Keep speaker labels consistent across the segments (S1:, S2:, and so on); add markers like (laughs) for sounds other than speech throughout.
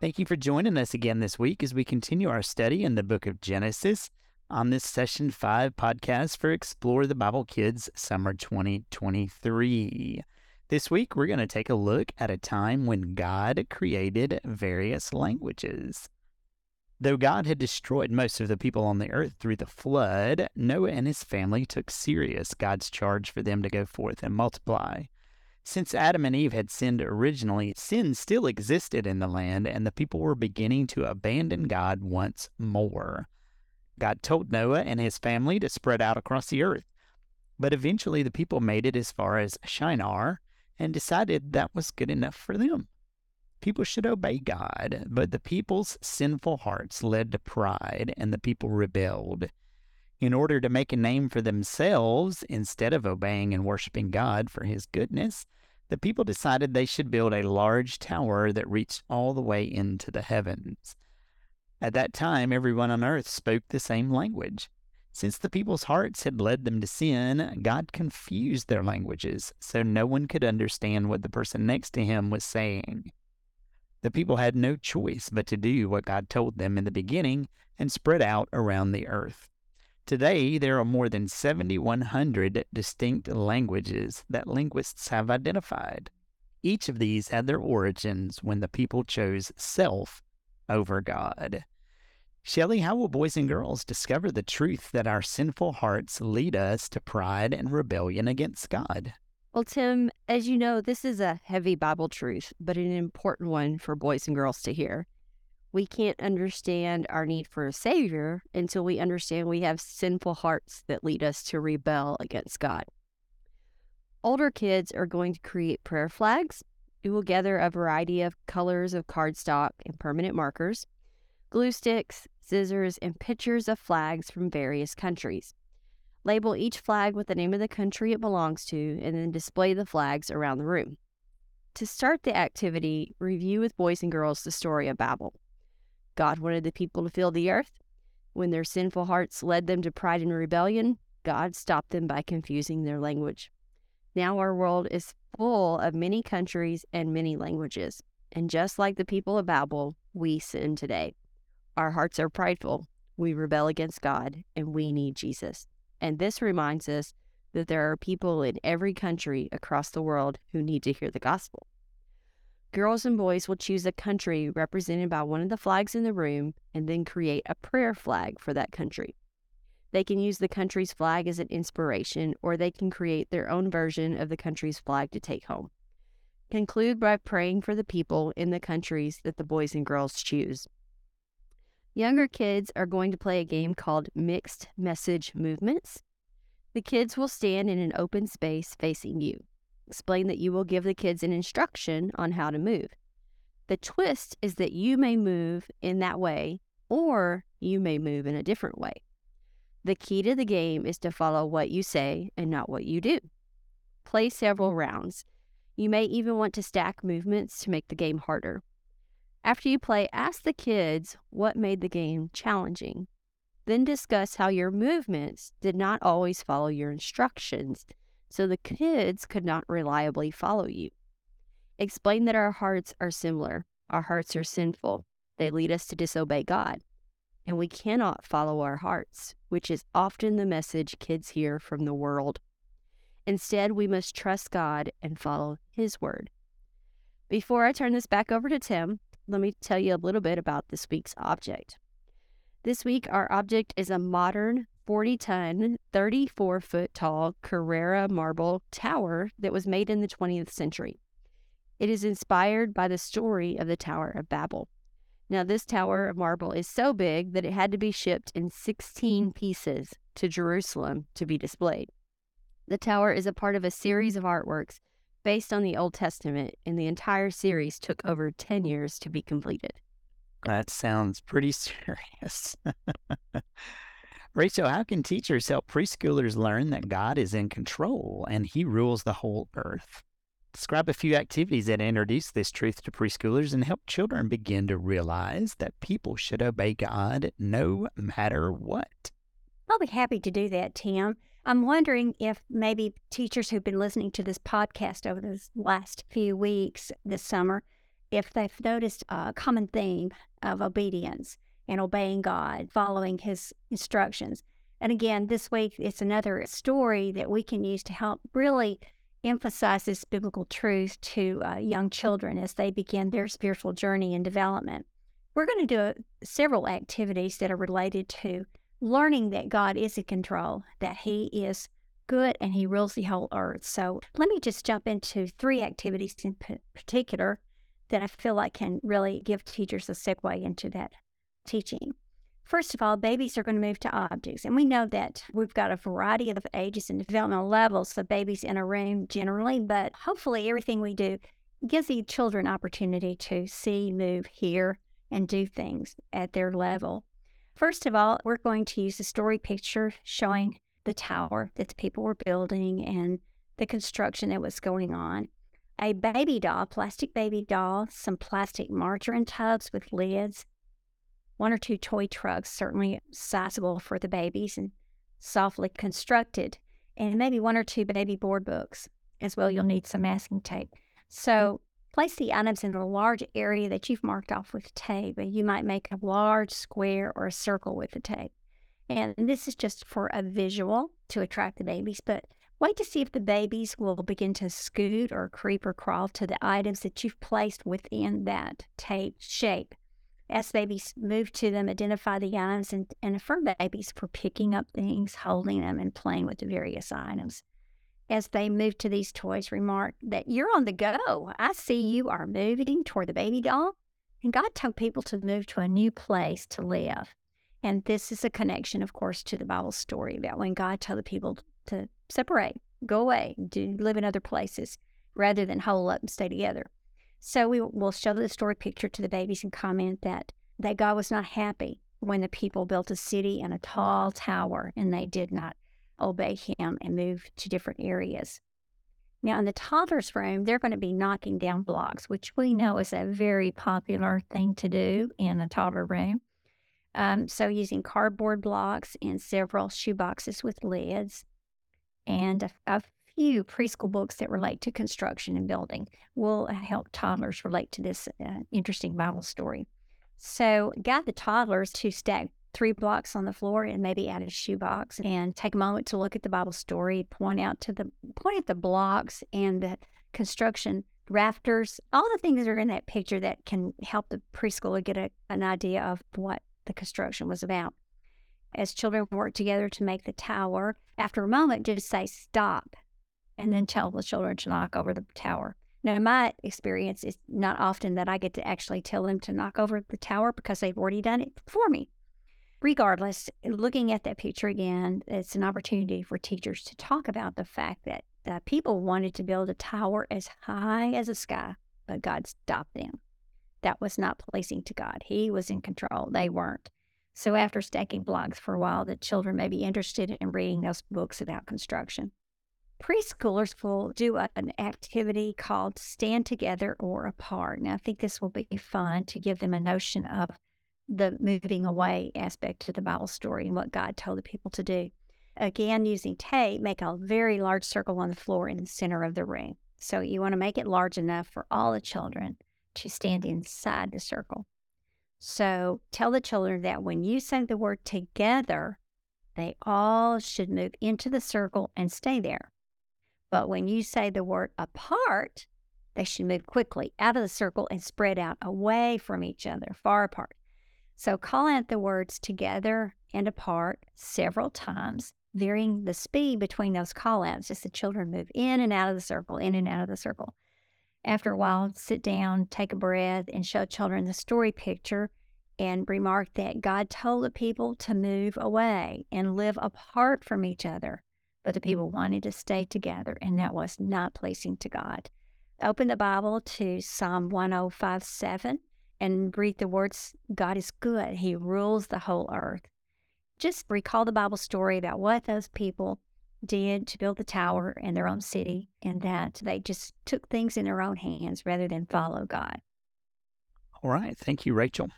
S1: Thank you for joining us again this week as we continue our study in the book of Genesis on this Session 5 podcast for Explore the Bible Kids Summer 2023. This week, we're going to take a look at a time when God created various languages. Though God had destroyed most of the people on the earth through the flood, Noah and his family took serious God's charge for them to go forth and multiply. Since Adam and Eve had sinned originally, sin still existed in the land, and the people were beginning to abandon God once more. God told Noah and his family to spread out across the earth, but eventually the people made it as far as Shinar and decided that was good enough for them people should obey God, but the people's sinful hearts led to pride, and the people rebelled. In order to make a name for themselves, instead of obeying and worshiping God for his goodness, the people decided they should build a large tower that reached all the way into the heavens. At that time, everyone on earth spoke the same language. Since the people's hearts had led them to sin, God confused their languages so no one could understand what the person next to him was saying. The people had no choice but to do what God told them in the beginning and spread out around the earth. Today, there are more than 7,100 distinct languages that linguists have identified. Each of these had their origins when the people chose self over God. Shelley, how will boys and girls discover the truth that our sinful hearts lead us to pride and rebellion against God?
S2: Well, Tim, as you know, this is a heavy Bible truth, but an important one for boys and girls to hear. We can't understand our need for a Savior until we understand we have sinful hearts that lead us to rebel against God. Older kids are going to create prayer flags. We will gather a variety of colors of cardstock and permanent markers, glue sticks, scissors, and pictures of flags from various countries. Label each flag with the name of the country it belongs to, and then display the flags around the room. To start the activity, review with boys and girls the story of Babel. God wanted the people to fill the earth. When their sinful hearts led them to pride and rebellion, God stopped them by confusing their language. Now our world is full of many countries and many languages. And just like the people of Babel, we sin today. Our hearts are prideful. We rebel against God, and we need Jesus. And this reminds us that there are people in every country across the world who need to hear the gospel. Girls and boys will choose a country represented by one of the flags in the room and then create a prayer flag for that country. They can use the country's flag as an inspiration, or they can create their own version of the country's flag to take home. Conclude by praying for the people in the countries that the boys and girls choose. Younger kids are going to play a game called Mixed Message Movements. The kids will stand in an open space facing you. Explain that you will give the kids an instruction on how to move. The twist is that you may move in that way or you may move in a different way. The key to the game is to follow what you say and not what you do. Play several rounds. You may even want to stack movements to make the game harder. After you play, ask the kids what made the game challenging. Then discuss how your movements did not always follow your instructions, so the kids could not reliably follow you. Explain that our hearts are similar. Our hearts are sinful. They lead us to disobey God. And we cannot follow our hearts, which is often the message kids hear from the world. Instead, we must trust God and follow His word. Before I turn this back over to Tim, let me tell you a little bit about this week's object. This week, our object is a modern 40 ton, 34 foot tall Carrara marble tower that was made in the 20th century. It is inspired by the story of the Tower of Babel. Now, this tower of marble is so big that it had to be shipped in 16 pieces to Jerusalem to be displayed. The tower is a part of a series of artworks based on the Old Testament, and the entire series took over 10 years to be completed.
S1: That sounds pretty (laughs) serious. (laughs) Rachel, how can teachers help preschoolers learn that God is in control and He rules the whole earth? Describe a few activities that introduce this truth to preschoolers and help children begin to realize that people should obey God no matter what.
S3: I'll be happy to do that, Tim. I'm wondering if maybe teachers who've been listening to this podcast over the last few weeks this summer, if they've noticed a common theme of obedience and obeying God, following His instructions. And again, this week it's another story that we can use to help really emphasize this biblical truth to uh, young children as they begin their spiritual journey and development. We're going to do uh, several activities that are related to learning that God is in control, that He is good and He rules the whole earth. So let me just jump into three activities in p- particular that I feel like can really give teachers a segue into that teaching. First of all, babies are going to move to objects. And we know that we've got a variety of ages and developmental levels of babies in a room generally, but hopefully everything we do gives the children opportunity to see, move, hear, and do things at their level. First of all, we're going to use a story picture showing the tower that the people were building and the construction that was going on. A baby doll, plastic baby doll, some plastic margarine tubs with lids, one or two toy trucks, certainly sizable for the babies and softly constructed, and maybe one or two baby board books. As well, you'll mm-hmm. need some masking tape. Mm-hmm. So place the items in a large area that you've marked off with tape. You might make a large square or a circle with the tape. And this is just for a visual to attract the babies, but wait to see if the babies will begin to scoot or creep or crawl to the items that you've placed within that tape shape as babies move to them, identify the items and, and affirm babies for picking up things, holding them, and playing with the various items. As they move to these toys, remark that you're on the go. I see you are moving toward the baby doll. And God told people to move to a new place to live. And this is a connection, of course, to the Bible story about when God told the people to separate, go away, do live in other places rather than hole up and stay together. So we will show the story picture to the babies and comment that, that God was not happy when the people built a city and a tall tower and they did not obey him and move to different areas. Now, in the toddler's room, they're going to be knocking down blocks, which we know is a very popular thing to do in a toddler room. Um, so, using cardboard blocks and several shoe boxes with lids and a, a few preschool books that relate to construction and building will help toddlers relate to this uh, interesting Bible story. So, guide the toddlers to stack three blocks on the floor and maybe add a shoebox and take a moment to look at the Bible story, point out to the point at the blocks and the construction rafters, all the things that are in that picture that can help the preschooler get a, an idea of what the construction was about. As children work together to make the tower, after a moment, just say stop and then tell the children to knock over the tower. Now, my experience, is not often that I get to actually tell them to knock over the tower because they've already done it for me. Regardless, looking at that picture again, it's an opportunity for teachers to talk about the fact that the people wanted to build a tower as high as the sky, but God stopped them. That was not pleasing to God. He was in control, they weren't. So, after stacking blocks for a while, the children may be interested in reading those books about construction preschoolers will do an activity called Stand Together or Apart. Now, I think this will be fun to give them a notion of the moving away aspect to the Bible story and what God told the people to do. Again, using tape, make a very large circle on the floor in the center of the room. So you want to make it large enough for all the children to stand inside the circle. So tell the children that when you say the word together, they all should move into the circle and stay there. But when you say the word apart, they should move quickly out of the circle and spread out away from each other, far apart. So call out the words together and apart several times, varying the speed between those call outs as the children move in and out of the circle, in and out of the circle. After a while, sit down, take a breath, and show children the story picture and remark that God told the people to move away and live apart from each other but the people wanted to stay together, and that was not pleasing to God. Open the Bible to Psalm 1057 and read the words God is good, He rules the whole earth. Just recall the Bible story about what those people did to build the tower in their own city, and that they just took things in their own hands rather than follow God.
S1: All right. Thank you, Rachel.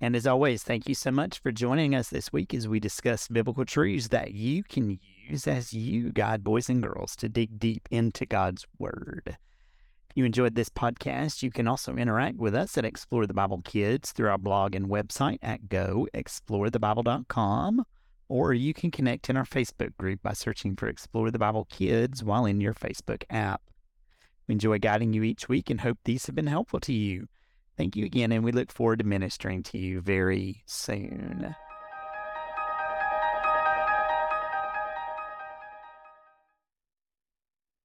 S1: And as always, thank you so much for joining us this week as we discuss biblical truths that you can use as you guide boys and girls to dig deep into God's Word. If you enjoyed this podcast, you can also interact with us at Explore the Bible Kids through our blog and website at goexplorethebible.com, or you can connect in our Facebook group by searching for Explore the Bible Kids while in your Facebook app. We enjoy guiding you each week and hope these have been helpful to you. Thank you again, and we look forward to ministering to you very soon.